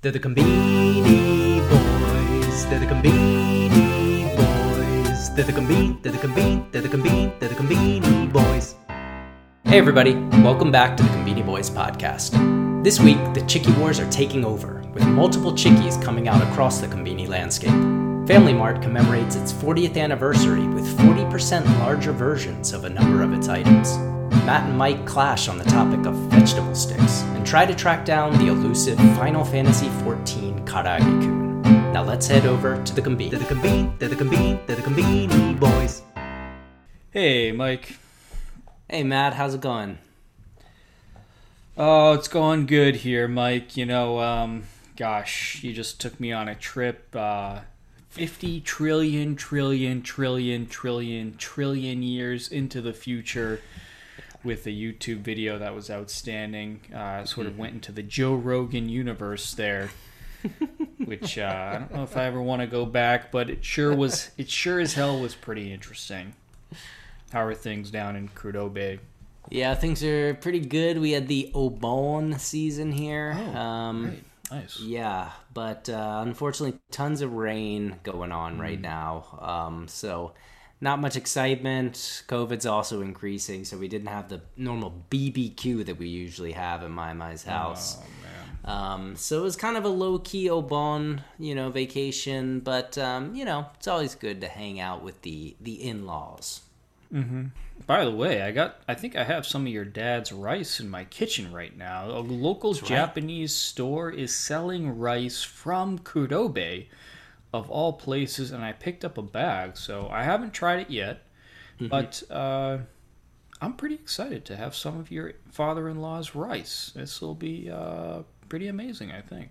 They're the Conbini Boys. They're the Conbini Boys. They're the Conbini. They're the Conbini. They're the Conbini. They're the Conbini Boys. Hey everybody, welcome back to the Conbini Boys podcast. This week, the Chiki Wars are taking over, with multiple Chikis coming out across the Conbini landscape. Family Mart commemorates its 40th anniversary with 40% larger versions of a number of its items. Matt and Mike clash on the topic of vegetable sticks and try to track down the elusive Final Fantasy XIV Karaage-kun. Now let's head over to the Conbini. They're the Conbini, they're the Conbini, they're the Conbini boys. Hey, Mike. Hey Matt, how's it going? Oh, it's going good here, Mike. You know, um, gosh, you just took me on a trip. Uh, 50 trillion, trillion, trillion, trillion, trillion years into the future with a YouTube video that was outstanding. Uh, sort of went into the Joe Rogan universe there. which uh, I don't know if I ever want to go back, but it sure was. It sure as hell was pretty interesting. How are things down in Kurobe? Yeah, things are pretty good. We had the Obon season here. Oh, um, Great. Nice. Yeah, but uh, unfortunately, tons of rain going on Mm. right now. Um, so, not much excitement. COVID's also increasing, so we didn't have the normal BBQ that we usually have at my Mai's house. Oh man. Um, so it was kind of a low key Obon, you know, vacation. But um, you know, it's always good to hang out with the the in laws. By the way, I got I think I have some of your dad's rice in my kitchen right now. A local right. Japanese store is selling rice from Kurobe of all places and I picked up a bag. So I haven't tried it yet, but uh, I'm pretty excited to have some of your father-in-law's rice. This will be uh, pretty amazing, I think.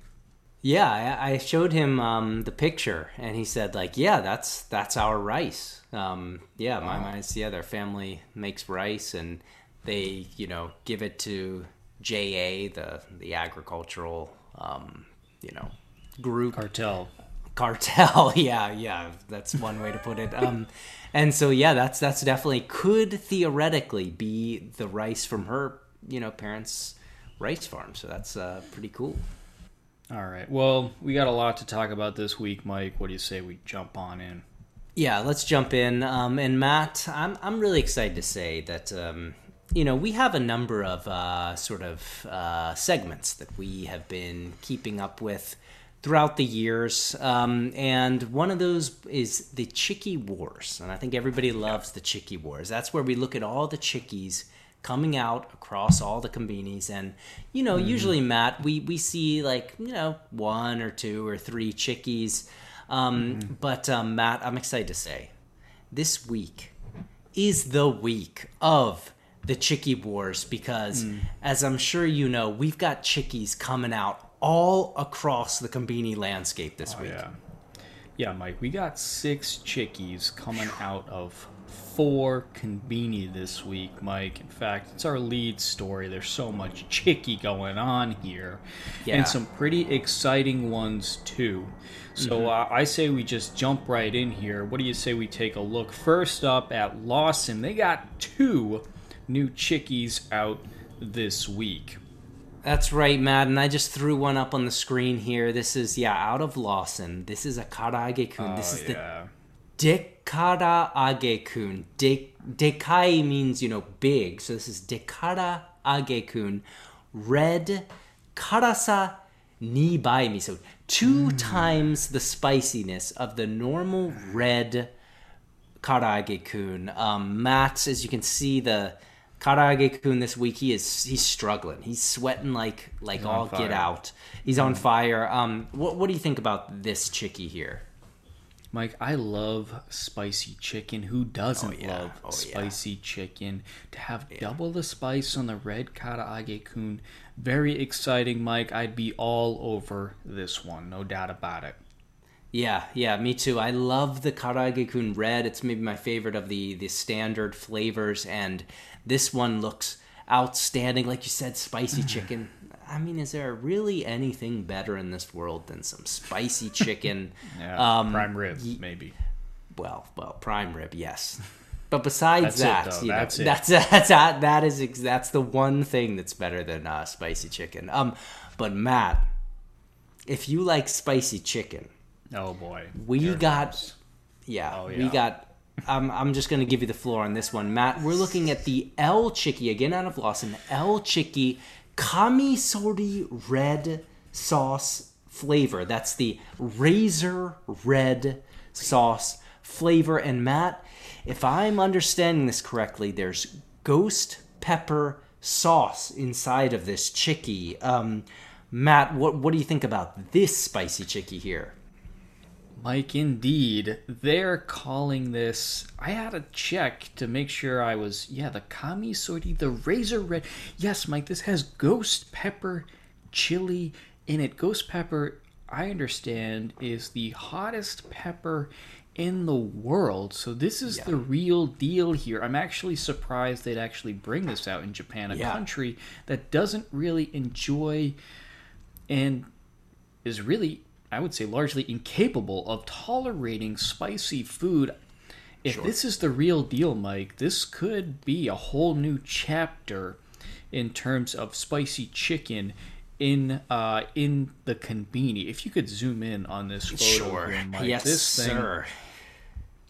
Yeah, I, I showed him um, the picture, and he said, like, yeah, that's that's our rice. Um, yeah, my mice, yeah, their family makes rice, and they, you know, give it to JA, the the agricultural, um, you know, group Cartel. Cartel. yeah, yeah, that's one way to put it. Um, and so yeah, that's that's definitely could theoretically be the rice from her, you know, parents' rice farm. So that's uh, pretty cool. All right. Well, we got a lot to talk about this week, Mike. What do you say we jump on in? Yeah, let's jump in. Um, and Matt, I'm I'm really excited to say that um, you know we have a number of uh, sort of uh, segments that we have been keeping up with throughout the years, um, and one of those is the Chiki Wars, and I think everybody loves the Chiki Wars. That's where we look at all the chikis coming out across all the conbinis and you know usually matt we we see like you know one or two or three chikis um, but um, matt i'm excited to say this week is the week of the chiki wars because as i'm sure you know we've got chikis coming out all across the combini landscape this week Yeah. Yeah, Mike, we got six chikis coming out of four Conbini this week, Mike. In fact, it's our lead story. There's so much chiki going on here. Yeah. And some pretty exciting ones, too. So uh, I say we just jump right in here. What do you say we take a look first up at Lawson? They got two new chikis out this week. That's right, Matt. And I just threw one up on the screen here. This is, yeah, out of Lawson. This is a Karaage kun. this is the yeah. Dekara kun. De- Dekai means, you know, big. So this is Dekara kun. Red Karasa ni baimi. So two times the spiciness of the normal red Karaage kun. Um, Matt, as you can see, the Karaage kun this week, he is he's struggling. He's sweating like like on all get out. He's on fire. Um, what what do you think about this chiki here? Mike, I love spicy chicken. Who doesn't Oh, yeah. love Oh, yeah. spicy chicken? To have double the spice on the red karaage kun, very exciting, Mike. I'd be all over this one, no doubt about it. Yeah, yeah, me too. I love the Karaage kun red. It's maybe my favorite of the the standard flavors, and this one looks outstanding. Like you said, spicy chicken. I mean, is there really anything better in this world than some spicy chicken? Yeah, Um, prime rib, maybe. well, well, prime rib, yes. But besides That's that, though. you know, That's it. that's that's that, that is that's the one thing that's better than uh, spicy chicken. Um, but Matt, if you like spicy chicken, Oh boy. we got yeah, Oh, we yeah. got. Um, I'm just going to give you the floor on this one, Matt. We're looking at the L-Chiki again out of Lawson. L-Chiki Kamisori red sauce flavor. That's the razor red sauce flavor. And Matt, if I'm understanding this correctly, there's ghost pepper sauce inside of this chiki. Um, Matt, what what do you think about this spicy chiki here? Mike, indeed, they're calling this. I had to check to make sure I was. Yeah, the Kami Sori, the Razor Red. Yes, Mike, this has ghost pepper chili in it. Ghost pepper, I understand, is the hottest pepper in the world. So this is the real deal here. I'm actually surprised they'd actually bring this out in Japan, a Yeah. country that doesn't really enjoy and is really, I would say, largely incapable of tolerating spicy food. If this is the real deal, Mike, this could be a whole new chapter in terms of spicy chicken in uh in the conbini. If you could zoom in on this photo, here, Mike, yes, this thing, sir.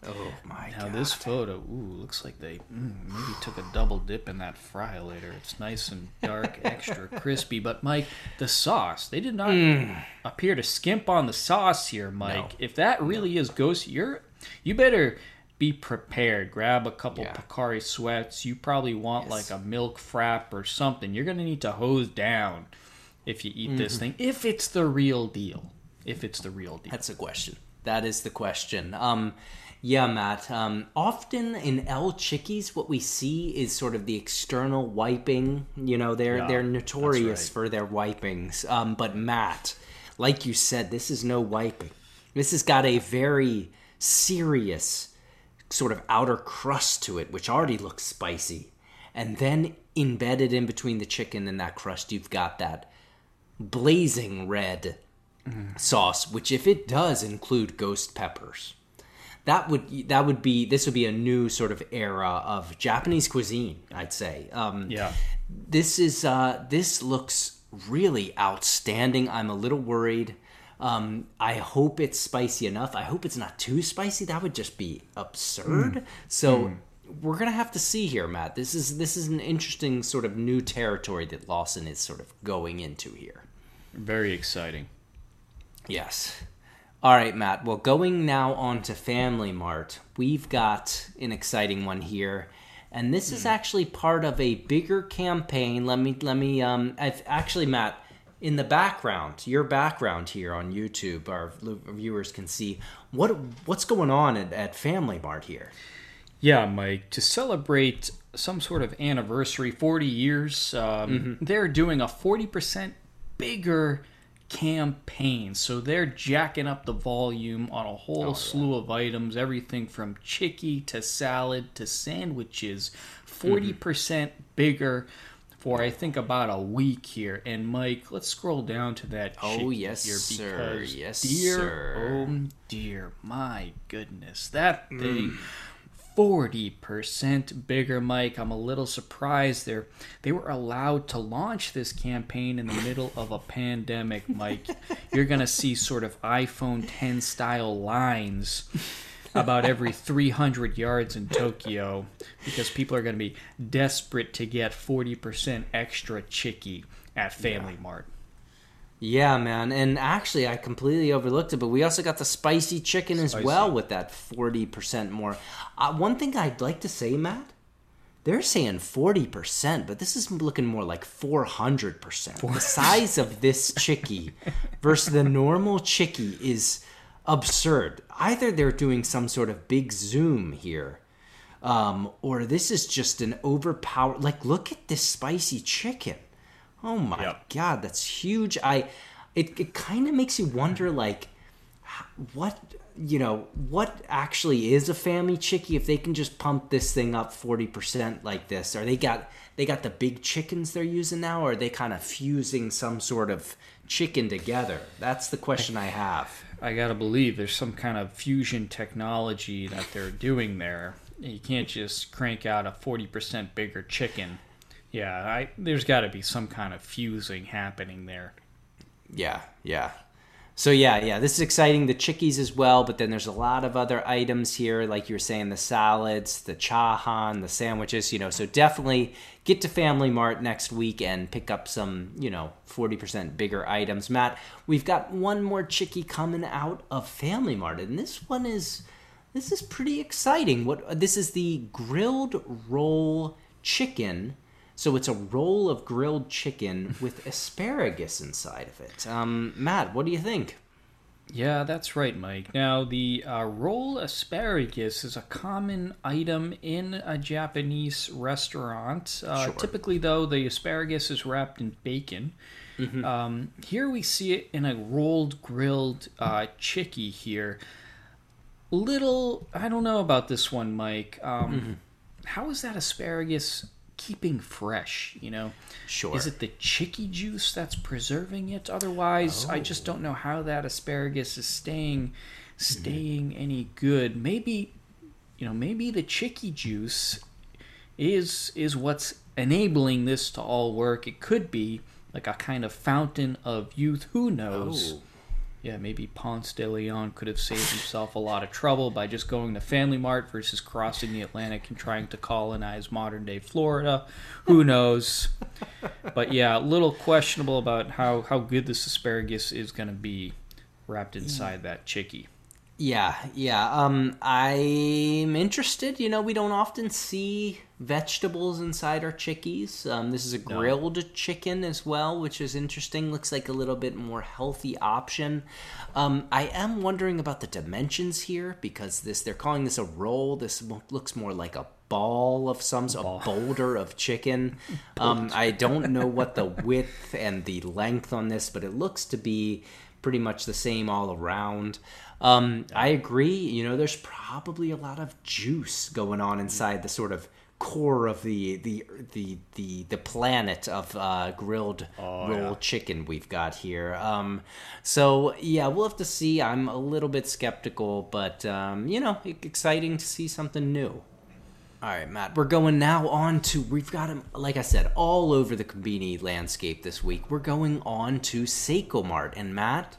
Oh my Now god. this photo, ooh, looks like they mm, maybe took a double dip in that fry later. It's nice and dark, extra crispy. But Mike, the sauce, they did not appear to skimp on the sauce here, Mike. Mm. No. If that really is ghost, you're you better be prepared. Grab a couple Yeah. Pocari sweats. You probably want Yes. like a milk frap or something. You're gonna need to hose down if you eat Mm-hmm. this thing. If it's the real deal. If it's the real deal. That's a question. That is the question. Um, yeah, Matt. Um, often in L-Chikis, what we see is sort of the external wiping. You know, they're Yeah, they're notorious right. for their wipings. Um, but Matt, like you said, this is no wiping. This has got a very serious sort of outer crust to it, which already looks spicy. And then embedded in between the chicken and that crust, you've got that blazing red sauce, which if it does include ghost peppers, that would that would be this would be a new sort of era of Japanese cuisine, I'd say. Um, Yeah. this is uh, this looks really outstanding. I'm a little worried. Um, I hope it's spicy enough. I hope it's not too spicy. That would just be absurd. So we're gonna have to see here, Matt. This is this is an interesting sort of new territory that Lawson is sort of going into here. Very exciting. Yes. All right, Matt. Well, going now on to Family Mart, we've got an exciting one here, and this is actually part of a bigger campaign. Let me let me um. I've actually Matt. In the background, your background here on YouTube, our viewers can see what what's going on at, at Family Mart here. Yeah, Mike, to celebrate some sort of anniversary, 40 years, um, they're doing a 40% bigger campaign. So they're jacking up the volume on a whole oh, slew of items, everything from chiki to salad to sandwiches. Mm-hmm. 40% bigger for I think about a week here. And Mike, let's scroll down to that. Oh, yes, here sir. Yes, dear, sir. Oh dear, my goodness, that mm. thing. 40% bigger mike. I'm a little surprised they they were allowed to launch this campaign in the middle of a pandemic mike. You're gonna see sort of iphone 10 style lines about every 300 yards in tokyo because people are gonna be desperate to get 40% extra chiki at family mart Yeah, man. And actually, I completely overlooked it, but we also got the spicy chicken as well with that 40% more. Uh, one thing I'd like to say, Matt, they're saying 40%, but this is looking more like 400%. The size of this chiki versus the normal chiki is absurd. Either they're doing some sort of big zoom here. Um, or this is just an overpowered like look at this spicy chicken oh my Yep. god that's huge i it, it kind of makes you wonder like what you know what actually is a family chiki if they can just pump this thing up 40% like this are they got they got the big chickens they're using now or are they kind of fusing some sort of chicken together that's the question i have I gotta believe there's some kind of fusion technology that they're doing there. You can't just crank out a 40% bigger chicken. Yeah, I, there's got to be some kind of fusing happening there. Yeah, yeah. So yeah, yeah, this is exciting. The chikis as well, but then there's a lot of other items here, like you were saying, the salads, the chahan, the sandwiches. You know, so definitely get to Family Mart next week and pick up some, you know, forty percent bigger items. Matt, we've got one more chiki coming out of Family Mart, and this one is this is pretty exciting. What this is the grilled roll chicken. So it's a roll of grilled chicken with asparagus inside of it. Um, Matt, what do you think? Yeah, that's right, Mike. Now, the uh, roll asparagus is a common item in a Japanese restaurant. Uh, Sure. Typically, though, the asparagus is wrapped in bacon. Um, here we see it in a rolled grilled uh, chiki here. Little, I don't know about this one, Mike. Um, how is that asparagus keeping fresh? You know, Sure. is it the chiki juice that's preserving it? Otherwise, I just don't know how that asparagus is staying staying mm-hmm. any good. Maybe you know, maybe the chiki juice is is what's enabling this to all work. It could be like a kind of fountain of youth. Who knows? Oh. Yeah, maybe Ponce de Leon could have saved himself a lot of trouble by just going to Family Mart versus crossing the Atlantic and trying to colonize modern day Florida. Who knows? but yeah, a little questionable about how, how good this asparagus is going to be wrapped inside mm. that chiki. Yeah, yeah. Um, I'm interested. You know, we don't often see vegetables inside our chikis. Um, this is a grilled chicken as well, which is interesting. Looks like a little bit more healthy option. Um, I am wondering about the dimensions here because this they're calling this a roll. This looks more like a ball of some a boulder of chicken. Um, I don't know what the width and the length on this, but it looks to be pretty much the same all around. Um, I agree. You know, there's probably a lot of juice going on inside the sort of core of the the the the, the planet of uh, grilled roll chicken we've got here. Um, so yeah, we'll have to see. I'm a little bit skeptical, but um, you know, exciting to see something new. All right, Matt, we're going now on to we've got them like I said all over the Conbini landscape this week. We're going on to Seicomart and Matt,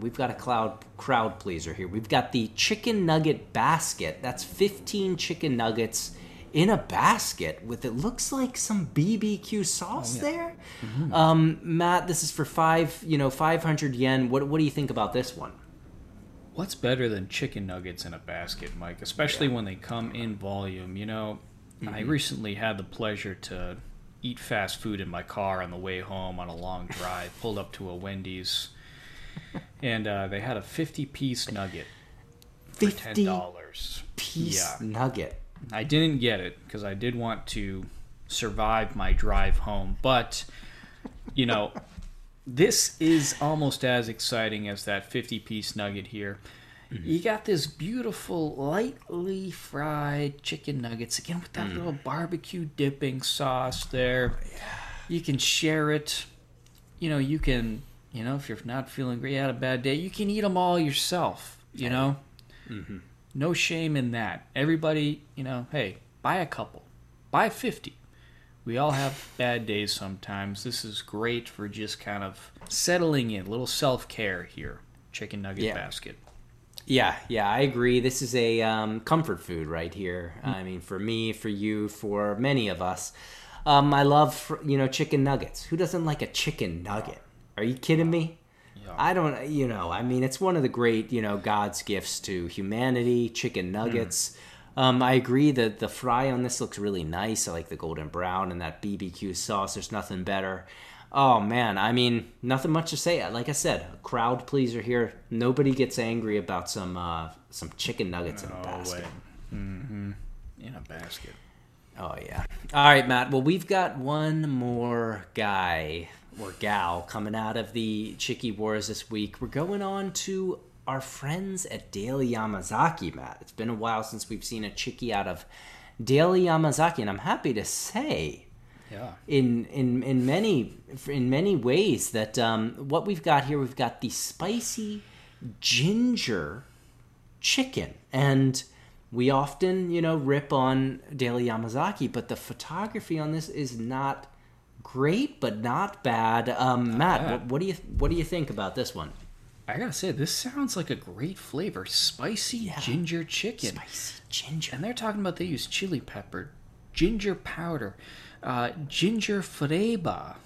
we've got a cloud crowd pleaser here. We've got the chicken nugget basket. That's 15 chicken nuggets in a basket with it looks like some BBQ sauce there. Um, Matt, this is for five, you know, 500 yen. What what do you think about this one? What's better than chicken nuggets in a basket, Mike? Especially when they come in volume. You know, I recently had the pleasure to eat fast food in my car on the way home on a long drive. Pulled up to a Wendy's, and uh, they had a 50 piece nugget for 50 $10. piece Yeah. nugget. I didn't get it because I did want to survive my drive home. But, you know, this is almost as exciting as that 50 piece nugget here. You got this beautiful, lightly fried chicken nuggets again with that little barbecue dipping sauce there. You can share it. You know, you can, you know, if you're not feeling great, you had a bad day, you can eat them all yourself, you know? No shame in that. Everybody, you know, hey, buy a couple, buy 50. We all have bad days sometimes. This is great for just kind of settling in, a little self care here. Chicken nugget Yeah. basket. Yeah, yeah, I agree. This is a um, comfort food right here. I mean, for me, for you, for many of us. Um, I love, you know, chicken nuggets. Who doesn't like a chicken nugget? Are you kidding me? Yeah. I don't, you know, I mean, it's one of the great, you know, God's gifts to humanity, chicken nuggets. Um, I agree that the fry on this looks really nice. I like the golden brown and that BBQ sauce. There's nothing better. Oh man, I mean, nothing much to say. Like I said, a crowd pleaser here. Nobody gets angry about some uh, some chicken nuggets in a basket. Mm-hmm. In a basket. Oh yeah. All right, Matt. Well, we've got one more guy or gal coming out of the Chiki Wars this week. We're going on to our friends at Daily Yamazaki, Matt. It's been a while since we've seen a Chiki out of Daily Yamazaki, and I'm happy to say Yeah. in in in many in many ways that um, what we've got here we've got the spicy ginger chicken and we often you know rip on Daily Yamazaki but the photography on this is not great but not bad um, Matt. What, what do you what do you think about this one I gotta say, this sounds like a great flavor. Spicy Yeah. ginger chicken. Spicy ginger. And they're talking about they use chili pepper, ginger powder, uh, ginger freba.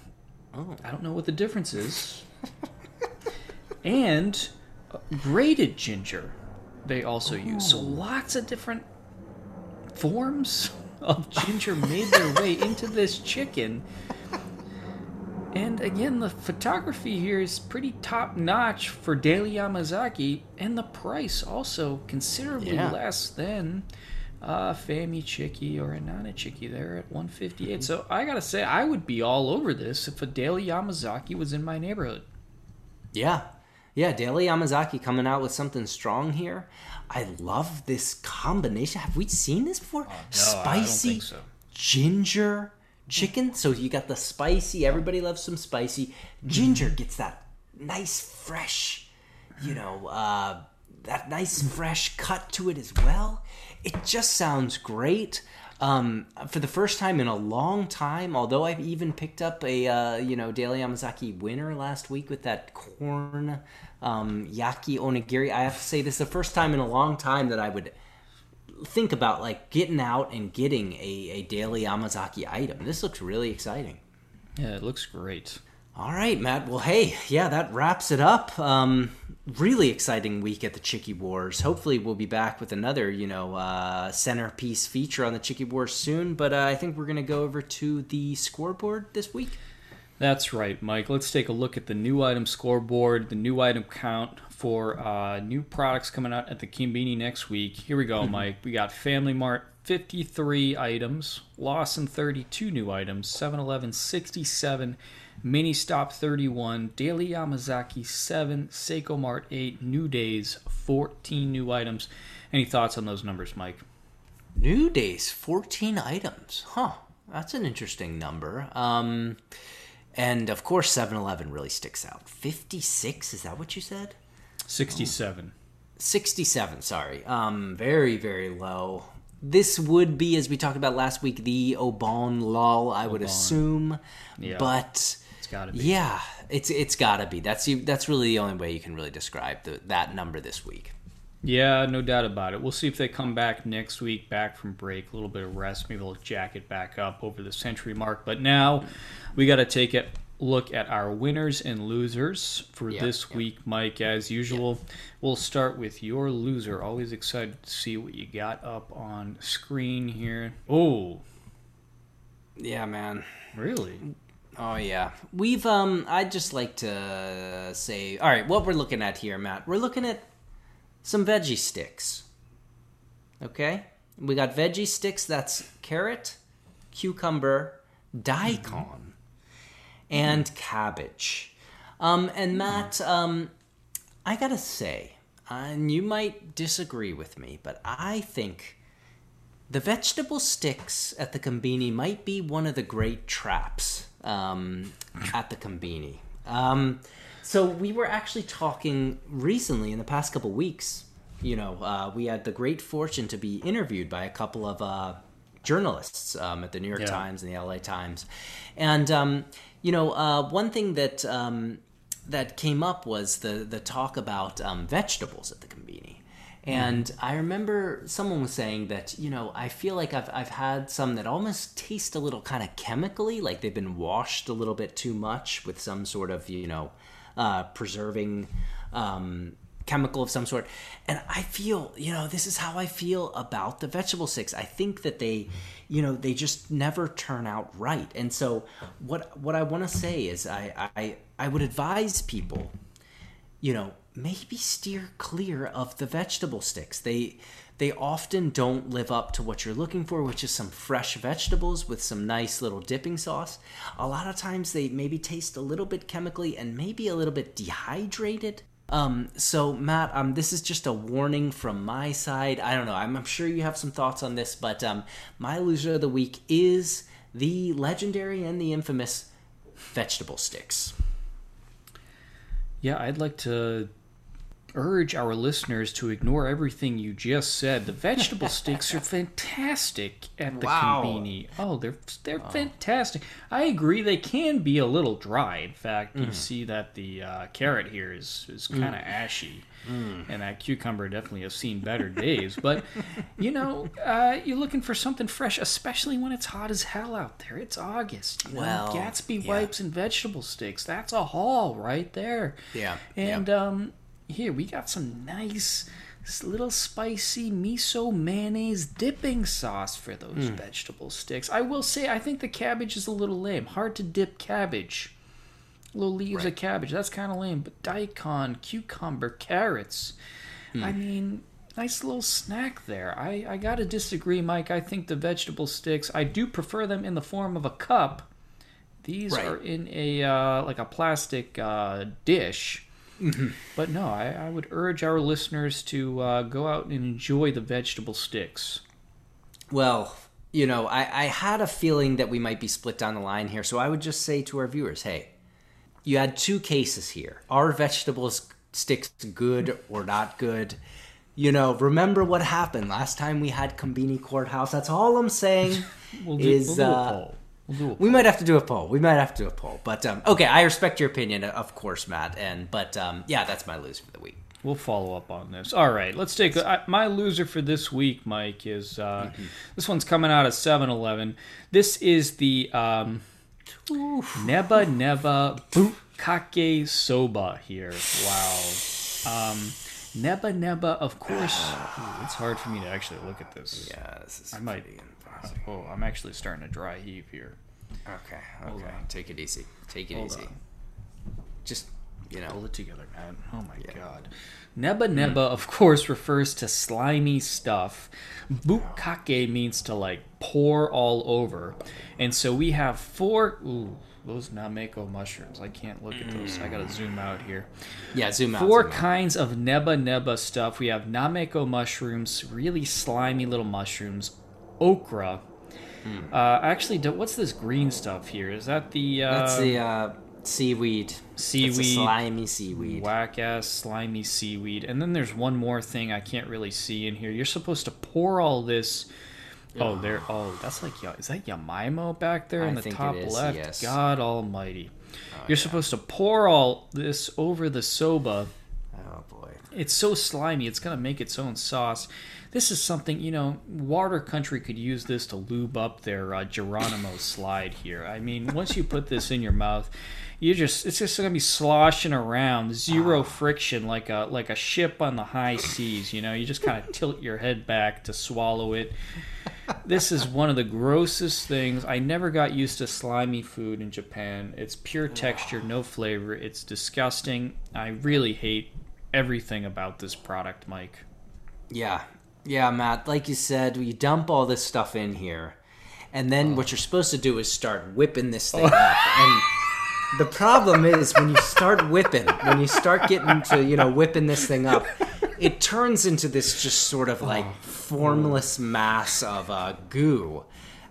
Oh. I don't know what the difference is. and uh, grated ginger they also use. So lots of different forms of ginger made their way into this chicken. And again, the photography here is pretty top notch for Daily Yamazaki, and the price also considerably Yeah. less than uh, Fami Chiki or a Nana Chiki there at 158. So I gotta say, I would be all over this if a Daily Yamazaki was in my neighborhood. Yeah. Yeah, Daily Yamazaki coming out with something strong here. I love this combination. Have we seen this before? Spicy think so. ginger chicken. So you got the spicy, everybody loves some spicy. Ginger gets that nice fresh, you know, uh that nice fresh cut to it as well. It just sounds great. Um, for the first time in a long time, although I've even picked up a uh, you know Daily Yamazaki winner last week with that corn um, yaki onigiri, I have to say this is the first time in a long time that I would think about like getting out and getting a, a Daily Yamazaki item. This looks really exciting. Yeah, it looks great. All right, Matt. Well, hey, yeah, that wraps it up. Um, really exciting week at the Chiki Wars. Hopefully, we'll be back with another, you know, uh, centerpiece feature on the Chiki Wars soon. But uh, I think we're going to go over to the scoreboard this week. That's right, Mike. Let's take a look at the new item scoreboard, the new item count for uh, new products coming out at the Conbini next week. Here we go, Mike. We got Family Mart 53 items, Lawson 32 new items, 7 Eleven 67, Ministop 31, Daily Yamazaki 7, Seicomart 8, New Days 14 new items. Any thoughts on those numbers, Mike? New Days, 14 items. Huh. That's an interesting number. Um, and of course, 7 Eleven really sticks out. 56, is that what you said? 67. 67 sorry um very very low this would be as we talked about last week the obon lol i would assume Yeah. but It's got to be. yeah it's it's gotta be that's you that's really the only way you can really describe the, that number this week Yeah, no doubt about it. We'll see if they come back next week, back from break, a little bit of rest. Maybe they'll jack it back up over the century mark. But now we got to take a look at our winners and losers for Yep, this yep. week, Mike. As usual, we'll start with your loser. Always excited to see what you got up on screen here. Oh, yeah man really? oh yeah we've um i'd just like to say all right what we're looking at here matt we're looking at some veggie sticks okay we got veggie sticks that's carrot cucumber daikon and cabbage um and matt um i gotta say and you might disagree with me but i think the vegetable sticks at the Conbini might be one of the great traps um, at the Conbini. Um, so we were actually talking recently in the past couple weeks. You know, uh, we had the great fortune to be interviewed by a couple of uh, journalists um, at the New York Yeah. Times and the LA Times, and um, you know, uh, one thing that um, that came up was the the talk about um, vegetables at the Conbini. And I remember someone was saying that, you know, I feel like I've, I've had some that almost taste a little kind of chemically, like they've been washed a little bit too much with some sort of, you know, uh, preserving um, chemical of some sort. And I feel, you know, this is how I feel about the vegetable sticks. I think that they, you know, they just never turn out right. And so what what I want to say is I, I I would advise people you know, maybe steer clear of the vegetable sticks. They they often don't live up to what you're looking for, which is some fresh vegetables with some nice little dipping sauce. A lot of times they maybe taste a little bit chemically and maybe a little bit dehydrated. Um, so Matt, um, this is just a warning from my side. I don't know. I'm, I'm sure you have some thoughts on this, but um, my loser of the week is the legendary and the infamous vegetable sticks. Yeah, I'd like to urge our listeners to ignore everything you just said. The vegetable sticks are fantastic at the Wow. Conbini. Oh, they're they're fantastic. I agree. They can be a little dry. In fact, Mm. you see that the uh, carrot here is is kind of ashy, Mm. and that cucumber definitely has seen better days. But you know, uh, you're looking for something fresh, especially when it's hot as hell out there. It's August. You know? Well, Gatsby yeah. wipes and vegetable sticks. That's a haul right there. Yeah, And um, here we got some nice, little spicy miso mayonnaise dipping sauce for those Hmm. vegetable sticks. I will say, I think the cabbage is a little lame. Hard to dip cabbage. Little leaves of cabbage. That's kind of lame. But daikon, cucumber, carrots. Hmm. I mean, nice little snack there. I, I gotta disagree, Mike. I think the vegetable sticks, I do prefer them in the form of a cup. These Right. are in a uh, like a plastic uh, dish. Mm-hmm. But no, I, I would urge our listeners to uh, go out and enjoy the vegetable sticks. Well, you know, I, I had a feeling that we might be split down the line here, so I would just say to our viewers, hey, you had two cases here. Are vegetables sticks good or not good? You know, remember what happened last time we had Conbini Courthouse. That's all I'm saying. We'll do, is we'll do a uh, poll. We'll we might have to do a poll. We might have to do a poll. But um, okay, I respect your opinion, of course, Matt. And but um, yeah, that's my lose for the week. We'll follow up on this. All right, let's take I, my loser for this week, Mike. Is uh, this one's coming out of 7-Eleven. This is the um, Neba Neba Bukkake Soba here. Wow. Um, Neba Neba, of course. Ooh, it's hard for me to actually look at this. Yeah, this is I might. Oh, I'm actually starting to dry heave here. Okay, okay. on. Take it easy. Take it Hold easy. on. Just you know, Pull it together, man. Oh my god. Neba neba, of course, refers to slimy stuff. Bukkake means to like pour all over. And so we have four. Ooh, those Nameko mushrooms. I can't look at those. I gotta mm. zoom out here. yeah. Zoom out. Four zoom out. kinds of neba neba stuff. We have Nameko mushrooms, really slimy little mushrooms, okra. Hmm. Uh, actually, what's this green stuff here? Is that the uh, That's the uh, seaweed. Seaweed? slimy seaweed. whack ass slimy seaweed. And then there's one more thing I can't really see in here. You're supposed to pour all this. Oh, there. Oh, that's like is that Yamaimo back there I in the think top is, left? yes. God Almighty! You're supposed to pour all this over the soba. It's so slimy. It's gonna make its own sauce. This is something you know. Water Country could use this to lube up their uh, Geronimo slide here. I mean, once you put this in your mouth, you just it's just gonna be sloshing around, zero friction, like a like a ship on the high seas. You know, you just kind of tilt your head back to swallow it. This is one of the grossest things. I never got used to slimy food in Japan. It's pure texture, no flavor. It's disgusting. I really hate everything about this product, Mike. Yeah, yeah, Matt. Like you said, you dump all this stuff in here, and then what you're supposed to do is start whipping this thing up. And the problem is when you start whipping, when you start getting to you know whipping this thing up, it turns into this just sort of like formless mass of uh, goo.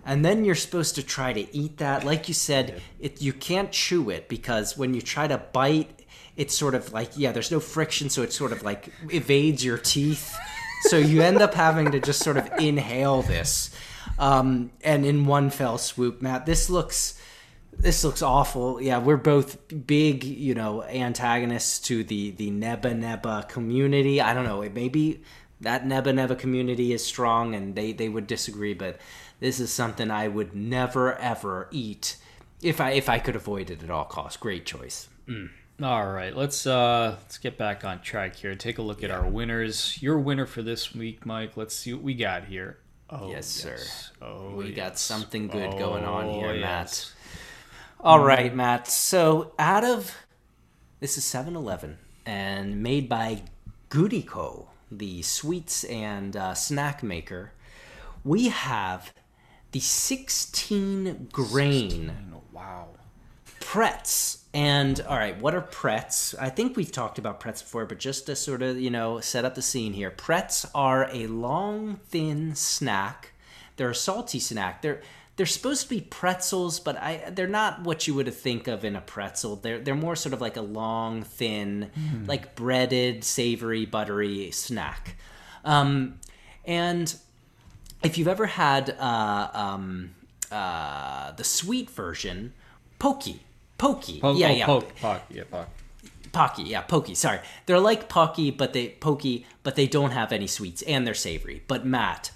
And then you're supposed to try to eat that. Like you said, it you can't chew it because when you try to bite, it's sort of like yeah, there's no friction, so it sort of like evades your teeth. So you end up having to just sort of inhale this, um, and in one fell swoop, Matt. This looks this looks awful. Yeah, we're both big, you know, antagonists to the the Neba Neba community. I don't know, It maybe that Neba Neba community is strong and they they would disagree, but this is something I would never ever eat if I if I could avoid it at all costs. Great choice. All right, let's uh let's get back on track here. Take a look at our winners. Your winner for this week, Mike. Let's see what we got here. Oh, Yes, sir. Oh, we got something good going on Oh, here, yes. Matt. All right, Matt. So out of this is 7-Eleven and made by Glico, the sweets and uh, snack maker. We have the 16 grain Oh, Wow. Pretz. And all right, what are Pretz? I think we've talked about Pretz before, but just to sort of, you know, set up the scene here. Pretz are a long, thin snack. They're a salty snack. They're they're supposed to be pretzels, but I they're not what you would think of in a pretzel. They're they're more sort of like a long, thin, mm. like breaded, savory, buttery snack. Um, and if you've ever had uh, um, uh, the sweet version, pokey, pokey, po- yeah, oh, yeah, poke, poke, yeah, poke. Pocky, yeah, pokey. Sorry, they're like Pocky, but they pokey, but they don't have any sweets, and they're savory. But Matt,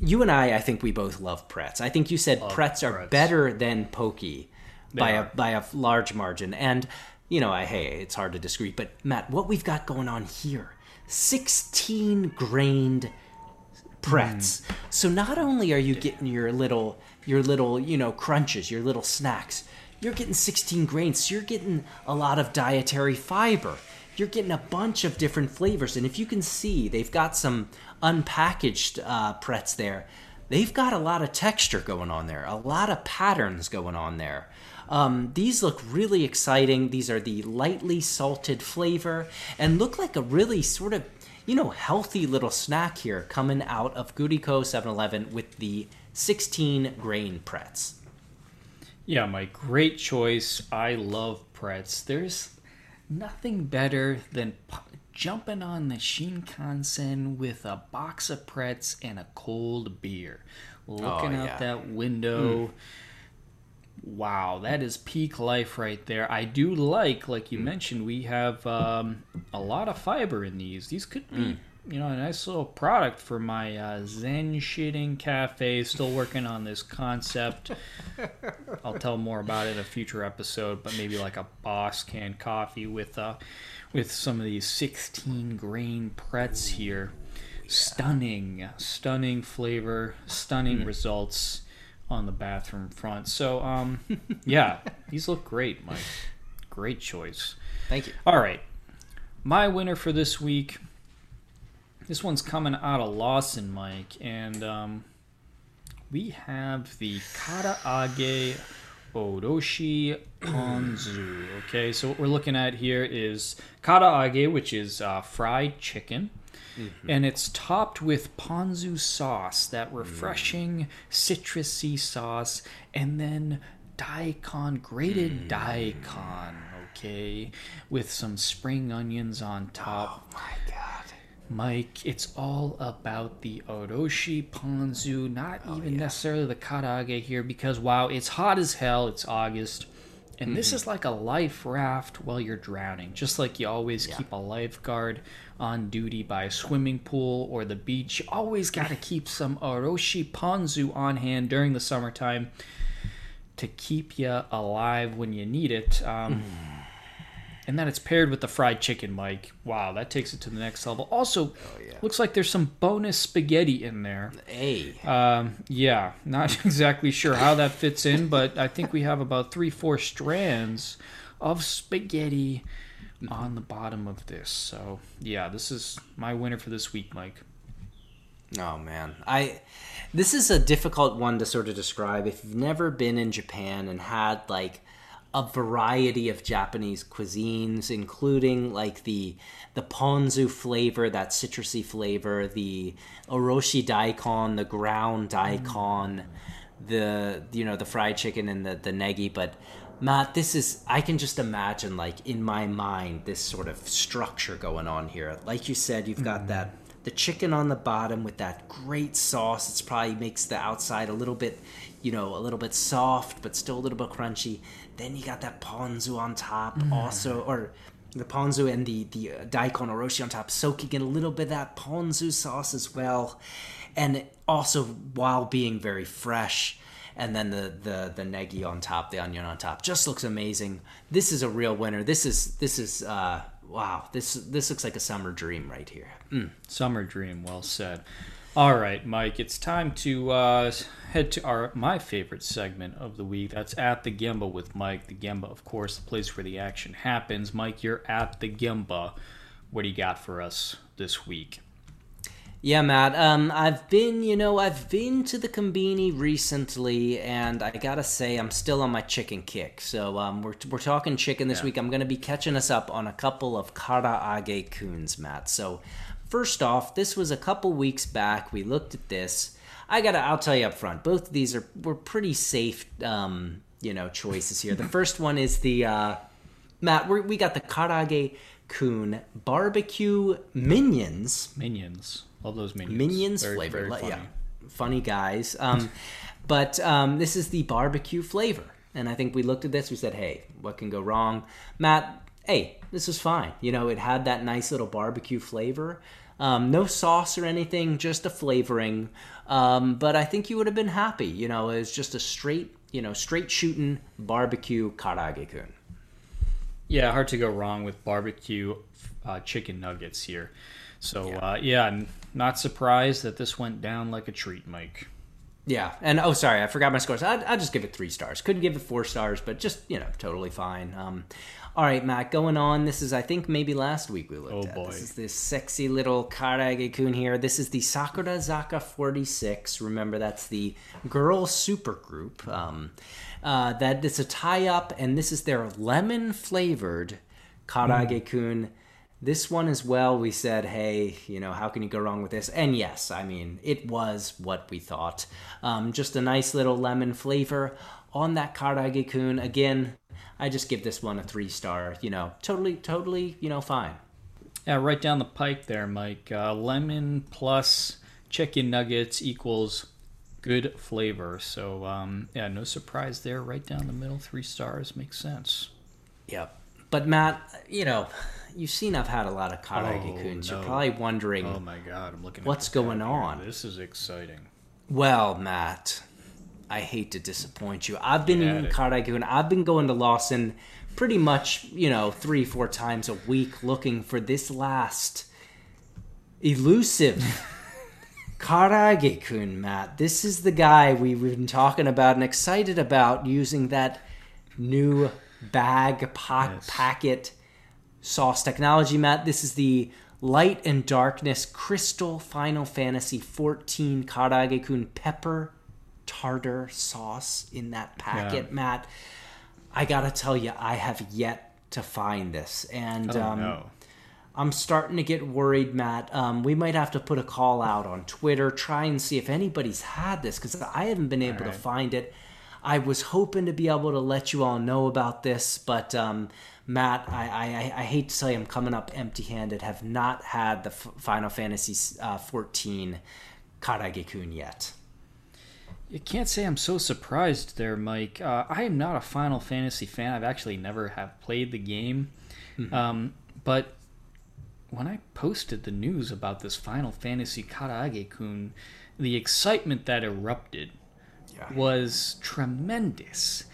you and I, I think we both love Pretz. I think you said love Pretz are Pretz. better than Pokey by a by a large margin. And you know, I hey, it's hard to disagree. But Matt, what we've got going on here, sixteen grained Pretz. Mm. So not only are you getting your little your little you know crunches, your little snacks, you're getting 16 grains. So you're getting a lot of dietary fiber you're getting a bunch of different flavors. And if you can see, they've got some unpackaged uh, Pretz there. They've got a lot of texture going on there, a lot of patterns going on there. Um, these look really exciting. These are the lightly salted flavor and look like a really sort of, you know, healthy little snack here coming out of Glico 7 Eleven with the 16 grain Pretz. Yeah, my great choice. I love Pretz. There's nothing better than jumping on the Shinkansen with a box of Pretz and a cold beer, looking oh, out that window. Mm. Wow, that is peak life right there. I do like, like you mm. mentioned, we have um, a lot of fiber in these. These could be, mm. You know, a nice little product for my uh, Zen shitting cafe. Still working on this concept. I'll tell more about it in a future episode, but maybe like a boss canned coffee with uh, with some of these 16 grain Pretz here. Stunning, stunning flavor, stunning mm. results on the bathroom front. So, um, yeah, these look great, Mike. Great choice. Thank you. All right, my winner for this week. This one's coming out of Lawson, Mike, and um, we have the Karaage Oroshi Ponzu. Okay, so what we're looking at here is karaage, which is uh, fried chicken. Mm-hmm. And it's topped with ponzu sauce, that refreshing mm. citrusy sauce, and then daikon, grated mm. daikon, okay, with some spring onions on top. Oh my god. Mike, it's all about the Oroshi Ponzu, not oh, even yeah. necessarily the Karaage here, because wow, it's hot as hell. It's August. And mm-hmm. this is like a life raft while you're drowning, just like you always yeah. keep a lifeguard on duty by a swimming pool or the beach. You always got to keep some Oroshi Ponzu on hand during the summertime to keep you alive when you need it. Um, mm and then it's paired with the fried chicken, Mike. Wow, that takes it to the next level. Also, oh, yeah. looks like there's some bonus spaghetti in there. Hey. Um, yeah, not exactly sure how that fits in, but I think we have about three, four strands of spaghetti on the bottom of this. So, yeah, this is my winner for this week, Mike. Oh man, I this is a difficult one to sort of describe. If you've never been in Japan and had like a variety of Japanese cuisines, including like the the ponzu flavor, that citrusy flavor, the oroshi daikon, the ground daikon, mm. the you know the fried chicken and the the negi. But Matt, this is I can just imagine like in my mind this sort of structure going on here. Like you said, you've got mm. that the chicken on the bottom with that great sauce. It's probably makes the outside a little bit, you know, a little bit soft, but still a little bit crunchy then you got that ponzu on top, mm. also, or the ponzu and the the uh, daikon oroshi on top, soaking in a little bit of that ponzu sauce as well, and also while being very fresh. And then the, the the negi on top, the onion on top, just looks amazing. This is a real winner. This is this is uh, wow. This this looks like a summer dream right here. Mm. Summer dream, well said. All right, Mike, it's time to uh, head to our my favorite segment of the week. That's at the Gemba with Mike. The Gemba, of course, the place where the action happens. Mike, you're at the Gemba. What do you got for us this week? Yeah, Matt. Um, I've been, you know, I've been to the Conbini recently, and I gotta say, I'm still on my chicken kick. So, um, we're we're talking chicken this Yeah. week. I'm gonna be catching us up on a couple of karaage kuns, Matt. So, first off, this was a couple weeks back. We looked at this. I gotta, I'll tell you up front. Both of these are were pretty safe, um, you know, choices here. the first one is the uh, Matt. We're, we got the karaage kun barbecue minions Minions. Love those minions. minions Very- flavor. very funny. Yeah, funny guys. Um, but um, this is the barbecue flavor, and I think we looked at this. We said, "Hey, what can go wrong?" Matt, hey, this was fine. You know, it had that nice little barbecue flavor. Um, no sauce or anything, just a flavoring. Um, but I think you would have been happy. You know, it's just a straight, you know, straight shooting barbecue karaage kun. Yeah, hard to go wrong with barbecue uh, chicken nuggets here. So Yeah. uh, yeah, I'm not surprised that this went down like a treat, Mike. Yeah, and oh, sorry, I forgot my scores. I'd, I'd just give it three stars. Couldn't give it four stars, but just you know, totally fine. Um, all right, Matt, going on. This is, I think, maybe last week we looked Oh, at. boy. This is this sexy little karaage kun here. This is the Sakurazaka46. Remember, that's the girl supergroup. Um, uh, that it's a tie up, and this is their lemon flavored karaage kun. This one as well, we said, hey, you know, how can you go wrong with this? And yes, I mean, it was what we thought. Um, just a nice little lemon flavor on that karage kun. Again, I just give this one a three star. You know, totally, totally, you know, fine. Yeah, right down the pike there, Mike. Uh, lemon plus chicken nuggets equals good flavor. So um, yeah, no surprise there. Right down the middle, three stars makes sense. Yep. But Matt, you know, you've seen I've had a lot of karaage Oh, kuns. You're probably wondering, Oh my god, I'm looking. at What's going here. on? This is exciting. Well, Matt, I hate to disappoint you. I've been in at eating it. karaage and I've been going to Lawson pretty much, you know, three, four times a week looking for this last elusive karaage kun, Matt. This is the guy we've been talking about and excited about using that new bag pa- Yes. packet sauce technology, Matt. This is the Light and Darkness Crystal Final Fantasy 14 Karaage Kun pepper tartar sauce in that packet, Yeah. Matt. I gotta tell you, I have yet to find this, and Oh um, no. I'm starting to get worried, Matt. Um, we might have to put a call out on Twitter, try and see if anybody's had this because I haven't been able to find it. I was hoping to be able to let you all know about this, but um, Matt, I, I, I- hate to tell you, I'm coming up empty-handed. Have not had the F- Final Fantasy uh, 14 Karaage Kun yet. You can't say I'm so surprised there, Mike. Uh, I am not a Final Fantasy fan. I've actually never have played the game, um, but when I posted the news about this Final Fantasy Karaage Kun, the excitement that erupted Yeah. was tremendous.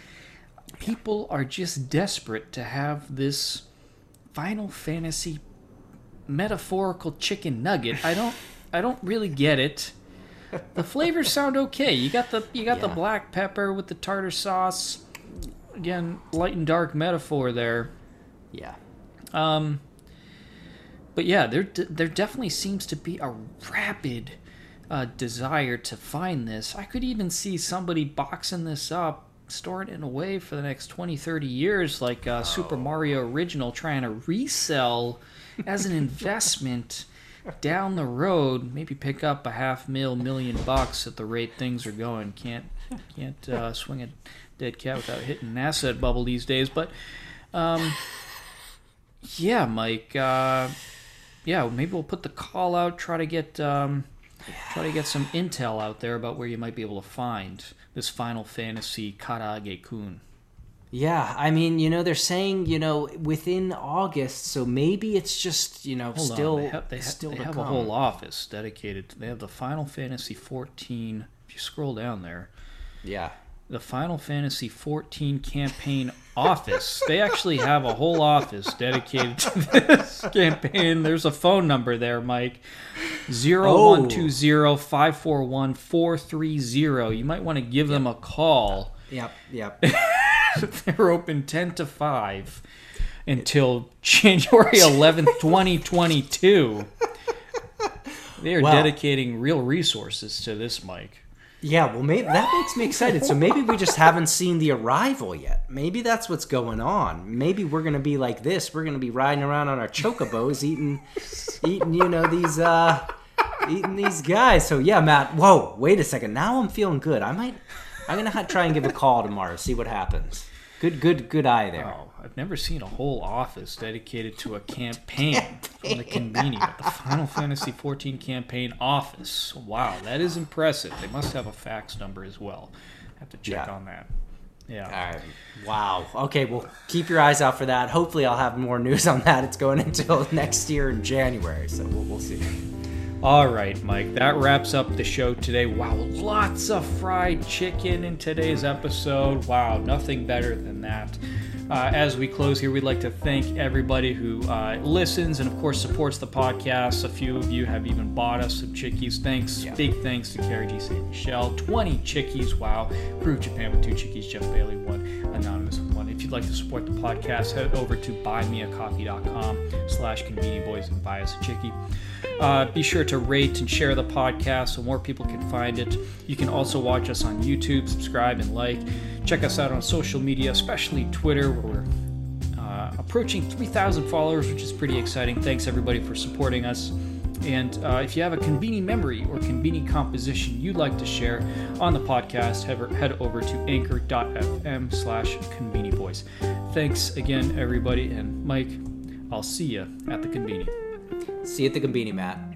People are just desperate to have this Final Fantasy metaphorical chicken nugget. I don't I don't really get it. The flavors sound okay. You got the you got the black pepper with the tartar sauce. Again, light and dark metaphor there. Yeah. Um, but yeah, there there definitely seems to be a rapid uh, desire to find this. I could even see somebody boxing this up, storing it away for the next 20, 30 years, like uh, Super Mario Original, trying to resell as an investment down the road. Maybe pick up a half mil, million bucks at the rate things are going. Can't can't uh, swing a dead cat without hitting an asset bubble these days, but. Um, yeah, Mike. Uh, yeah, maybe we'll put the call out. Try to get um, try to get some intel out there about where you might be able to find this Final Fantasy Karaage Kun. Yeah, I mean, you know, they're saying, you know, within August, so maybe it's just, you know, Hold still on, they have, they ha- still they have a whole office dedicated. To, they have the Final Fantasy 14. If you scroll down there, Yeah. the Final Fantasy 14 campaign office. They actually have a whole office dedicated to this campaign. There's a phone number there, Mike. Zero one two zero five four one four three zero. You might want to give them a call. Yep, yep. They're open 10 to 5 until January 11th, 2022. They are Wow. dedicating real resources to this, Mike. Yeah, well, maybe that makes me excited. So maybe we just haven't seen the arrival yet. Maybe that's what's going on. Maybe we're gonna be like this. We're gonna be riding around on our chocobos, eating, eating, you know, these, uh, eating these guys. So yeah, Matt. Whoa, wait a second. Now I'm feeling good. I might, I'm gonna try and give a call tomorrow. See what happens. Good, good, good eye there. Oh, I've never seen a whole office dedicated to a campaign from the Conbini, but the Final Fantasy XIV campaign office. Wow, that is impressive. They must have a fax number as well. have to check Yeah. on that. Yeah. All right. Wow. Okay. Well, keep your eyes out for that. Hopefully, I'll have more news on that. It's going until next year in January, so we'll, we'll see. All right, Mike, that wraps up the show today. Wow, lots of fried chicken in today's episode. Wow, nothing better than that. Uh, as we close here, we'd like to thank everybody who uh, listens and, of course, supports the podcast. A few of you have even bought us some chikis. Thanks, Yeah. big thanks to Carrie G. St. Michelle. 20 chikis, wow. Groove Japan with two chikis, Jeff Bailey, one, Anonymous with one. If you'd like to support the podcast, head over to buymeacoffee.com slash conbini boys and buy us a. Uh, be sure to rate and share the podcast so more people can find it. You can also watch us on YouTube, subscribe and like. Check us out on social media, especially Twitter, where we're uh, approaching 3,000 followers, which is pretty exciting. Thanks everybody for supporting us. And uh, if you have a conbini memory or conbini composition you'd like to share on the podcast, head, over to anchor.fm slash conbini boys. Thanks again, everybody. And Mike, I'll see you at the convenient. See you at the conbini, Matt.